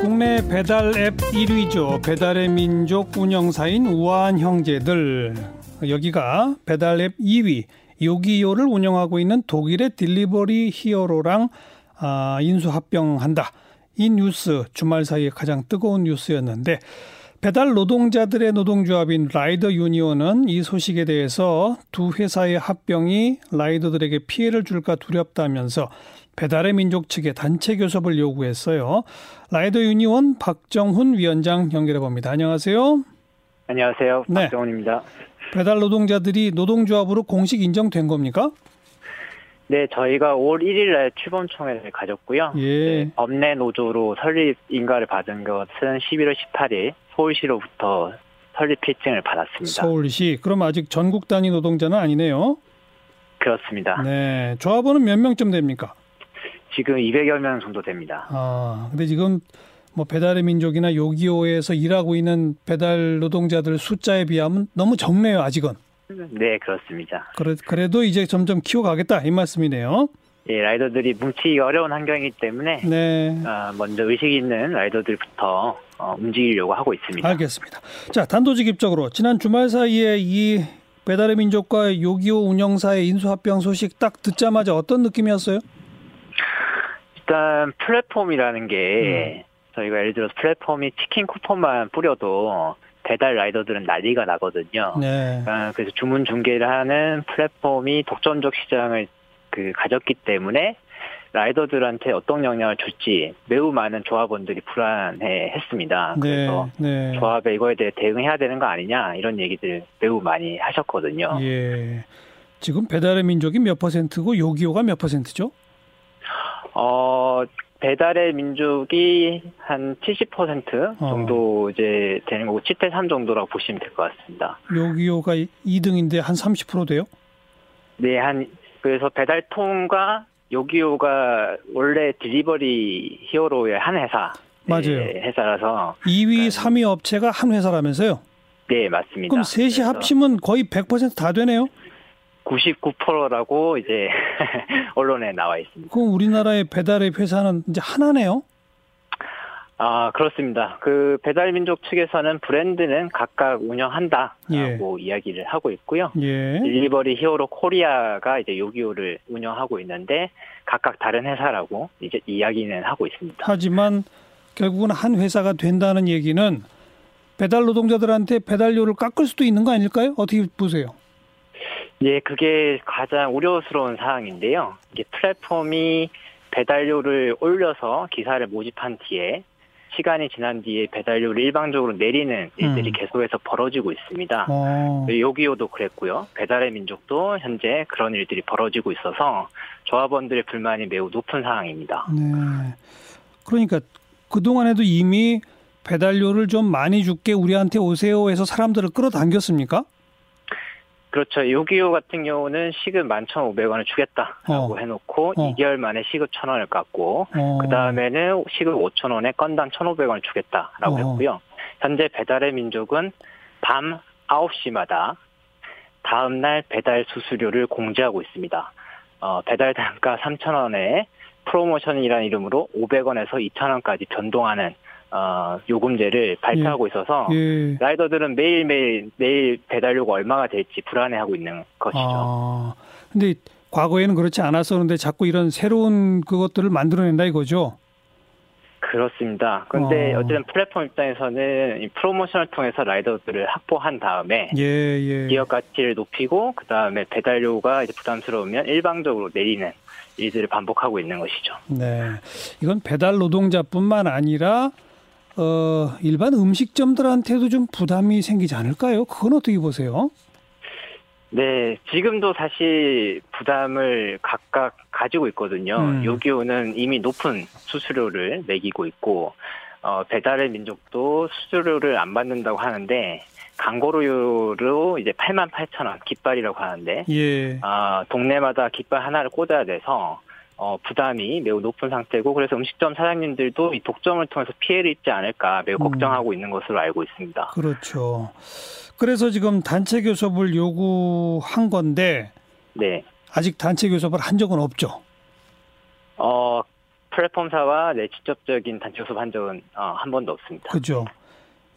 국내 배달 앱 1위죠. 배달의 민족 운영사인 우아한 형제들. 여기가 배달 앱 2위 요기요를 운영하고 있는 독일의 딜리버리 히어로랑 아, 인수 합병한다. 이 뉴스 주말 사이에 가장 뜨거운 뉴스였는데 배달 노동자들의 노동조합인 라이더 유니온은 이 소식에 대해서 두 회사의 합병이 라이더들에게 피해를 줄까 두렵다면서 배달의 민족 측에 단체 교섭을 요구했어요. 라이더 유니온 박정훈 위원장 연결해 봅니다. 안녕하세요. 안녕하세요. 네. 박정훈입니다. 배달 노동자들이 노동조합으로 공식 인정된 겁니까? 네, 저희가 5월 1일 날 출범총회를 가졌고요. 예. 네, 법내 노조로 설립 인가를 받은 것은 11월 18일 서울시로부터 설립 필증을 받았습니다. 서울시. 그럼 아직 전국 단위 노동자는 아니네요. 그렇습니다. 네. 조합원은 몇 명쯤 됩니까? 지금 200여 명 정도 됩니다. 아, 근데 지금 뭐 배달의 민족이나 요기요에서 일하고 있는 배달 노동자들 숫자에 비하면 너무 적네요, 아직은. 네, 그렇습니다. 그래, 그래도 이제 점점 키워가겠다 이 말씀이네요. 예, 라이더들이 뭉치기 어려운 환경이기 때문에 네. 어, 먼저 의식 있는 라이더들부터 어, 움직이려고 하고 있습니다. 알겠습니다. 자, 단도직입적으로 지난 주말 사이에 이 배달의 민족과 요기요 운영사의 인수합병 소식 딱 듣자마자 어떤 느낌이었어요? 일단 플랫폼이라는 게 음. 저희가 예를 들어서 플랫폼이 치킨 쿠폰만 뿌려도 배달 라이더들은 난리가 나거든요. 네. 아, 그래서 주문 중개를 하는 플랫폼이 독점적 시장을 그 가졌기 때문에 라이더들한테 어떤 영향을 줄지 매우 많은 조합원들이 불안해 했습니다. 네, 그래서 네. 조합에 이거에 대해 대응해야 되는 거 아니냐 이런 얘기들 매우 많이 하셨거든요. 예. 지금 배달의 민족이 몇 퍼센트고 요기요가 몇 퍼센트죠? 어, 배달의 민족이 한 70% 어. 정도 어. 이제 되는 거고 7대 3 정도라고 보시면 될 것 같습니다. 요기요가 2등인데 한 30% 돼요? 네, 한 그래서 배달통과 요기요가 원래 딜리버리 히어로의 한 회사 맞아요. 네, 회사라서 2위, 3위 업체가 한 회사라면서요? 네, 맞습니다. 그럼 셋이 합치면 거의 100%다 되네요? 99%라고 이제 언론에 나와 있습니다. 그럼 우리나라의 배달의 회사는 이제 하나네요? 아, 그렇습니다. 그 배달민족 측에서는 브랜드는 각각 운영한다라고 예. 이야기를 하고 있고요. 예. 딜리버리 히어로 코리아가 이제 요기요를 운영하고 있는데 각각 다른 회사라고 이제 이야기는 하고 있습니다. 하지만 결국은 한 회사가 된다는 얘기는 배달 노동자들한테 배달료를 깎을 수도 있는 거 아닐까요? 어떻게 보세요? 예, 그게 가장 우려스러운 사항인데요. 이게 플랫폼이 배달료를 올려서 기사를 모집한 뒤에 시간이 지난 뒤에 배달료를 일방적으로 내리는 일들이 음. 계속해서 벌어지고 있습니다. 어. 요기요도 그랬고요. 배달의 민족도 현재 그런 일들이 벌어지고 있어서 조합원들의 불만이 매우 높은 상황입니다. 네. 그러니까 그동안에도 이미 배달료를 좀 많이 줄게 우리한테 오세요 해서 사람들을 끌어당겼습니까? 그렇죠. 요기요 같은 경우는 시급 11,500원을 주겠다라고 어. 해놓고 어. 2개월 만에 시급 1,000원을 깎고 어. 그 다음에는 시급 5,000원에 건당 1,500원을 주겠다라고 어. 했고요. 현재 배달의 민족은 밤 9시마다 다음날 배달 수수료를 공지하고 있습니다. 어, 배달 단가 3,000원에 프로모션이라는 이름으로 500원에서 2,000원까지 변동하는 어, 요금제를 발표하고 예. 있어서 예. 라이더들은 매일매일 매일 배달료가 얼마가 될지 불안해하고 있는 것이죠. 아, 근데 과거에는 그렇지 않았었는데 자꾸 이런 새로운 그것들을 만들어낸다 이거죠? 그렇습니다. 그런데 어. 쨌든 플랫폼 입장에서는 이 프로모션을 통해서 라이더들을 확보한 다음에 예, 예. 기업 가치를 높이고 그 다음에 배달료가 이제 부담스러우면 일방적으로 내리는 일들을 반복하고 있는 것이죠. 네, 이건 배달 노동자뿐만 아니라 어, 일반 음식점들한테도 좀 부담이 생기지 않을까요? 그건 어떻게 보세요? 네, 지금도 사실 부담을 각각 가지고 있거든요. 음. 요기요는 이미 높은 수수료를 매기고 있고, 어, 배달의 민족도 수수료를 안 받는다고 하는데, 강고루로 이제 8만 8천 원 깃발이라고 하는데, 예. 어, 동네마다 깃발 하나를 꽂아야 돼서, 어, 부담이 매우 높은 상태고 그래서 음식점 사장님들도 이 독점을 통해서 피해를 입지 않을까 매우 음. 걱정하고 있는 것으로 알고 있습니다. 그렇죠. 그래서 지금 단체 교섭을 요구한 건데 네. 아직 단체 교섭을 한 적은 없죠. 어, 플랫폼사와 내 직접적인 단체 교섭 한 적은 어, 한 번도 없습니다. 그죠.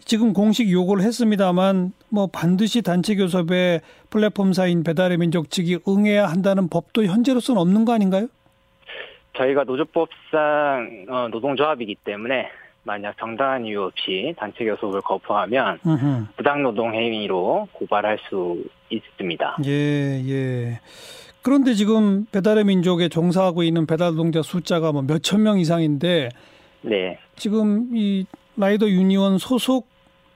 지금 공식 요구를 했습니다만 뭐 반드시 단체 교섭에 플랫폼사인 배달의 민족 측이 응해야 한다는 법도 현재로서는 없는 거 아닌가요? 저희가 노조법상 어, 노동조합이기 때문에 만약 정당한 이유 없이 단체 교섭을 거부하면 부당 노동 행위로 고발할 수 있습니다. 예, 예. 그런데 지금 배달의 민족에 종사하고 있는 배달 노동자 숫자가 뭐 몇천 명 이상인데 네. 지금 이 라이더 유니온 소속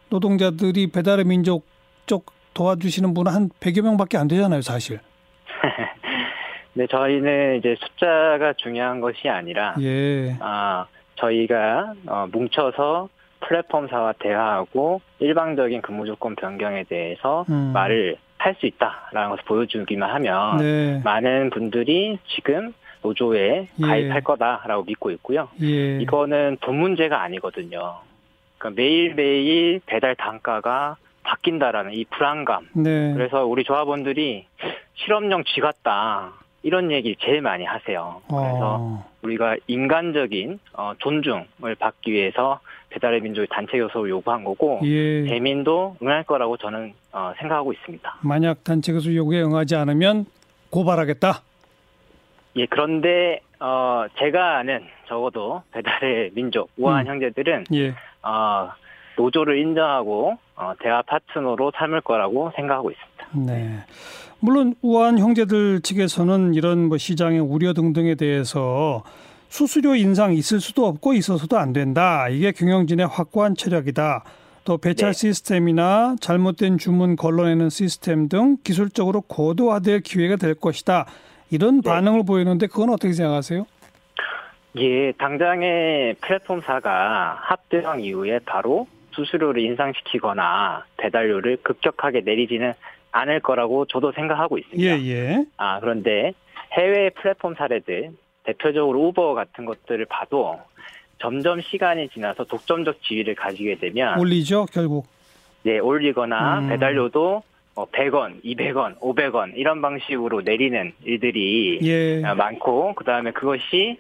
노동자들이 배달의 민족 쪽 도와주시는 분은 한 100여 명밖에 안 되잖아요, 사실. 네, 저희는 이제 숫자가 중요한 것이 아니라 예. 아, 저희가 어, 뭉쳐서 플랫폼사와 대화하고 일방적인 근무 조건 변경에 대해서 음. 말을 할 수 있다라는 것을 보여주기만 하면 네. 많은 분들이 지금 노조에 예. 가입할 거다라고 믿고 있고요. 예. 이거는 돈 문제가 아니거든요. 그러니까 매일매일 배달 단가가 바뀐다라는 이 불안감. 네. 그래서 우리 조합원들이 실업령 쥐 같다. 이런 얘기 제일 많이 하세요. 그래서 어. 우리가 인간적인 어, 존중을 받기 위해서 배달의 민족의 단체 교섭을 요구한 거고 예. 대민도 응할 거라고 저는 어, 생각하고 있습니다. 만약 단체 교섭 요구에 응하지 않으면 고발하겠다. 예, 그런데 어, 제가 아는 적어도 배달의 민족 우아한 음. 형제들은 예. 어, 노조를 인정하고 어, 대화 파트너로 삼을 거라고 생각하고 있습니다. 네. 물론 우한 형제들 측에서는 이런 뭐 시장의 우려 등등에 대해서 수수료 인상 있을 수도 없고 있어서도 안 된다. 이게 경영진의 확고한 체력이다. 또 배차 네. 시스템이나 잘못된 주문 걸러내는 시스템 등 기술적으로 고도화될 기회가 될 것이다. 이런 네. 반응을 보이는데 그건 어떻게 생각하세요? 예, 당장의 플랫폼사가 합병 이후에 바로 수수료를 인상시키거나 배달료를 급격하게 내리지는 않을 거라고 저도 생각하고 있습니다. 예, 예. 아, 그런데 해외 플랫폼 사례들, 대표적으로 우버 같은 것들을 봐도 점점 시간이 지나서 독점적 지위를 가지게 되면 올리죠, 결국. 네, 올리거나 음. 배달료도 100원, 200원, 500원 이런 방식으로 내리는 일들이 예. 많고 그다음에 그것이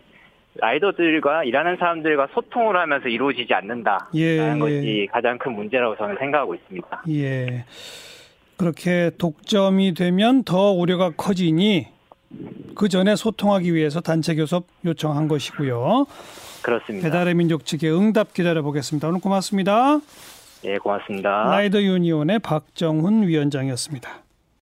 라이더들과 일하는 사람들과 소통을 하면서 이루어지지 않는다라는 예. 것이 가장 큰 문제라고 저는 생각하고 있습니다. 예. 그렇게 독점이 되면 더 우려가 커지니 그 전에 소통하기 위해서 단체 교섭 요청한 것이고요. 그렇습니다. 배달의 민족 측의 응답 기다려 보겠습니다. 오늘 고맙습니다. 네, 고맙습니다. 라이더 유니온의 박정훈 위원장이었습니다.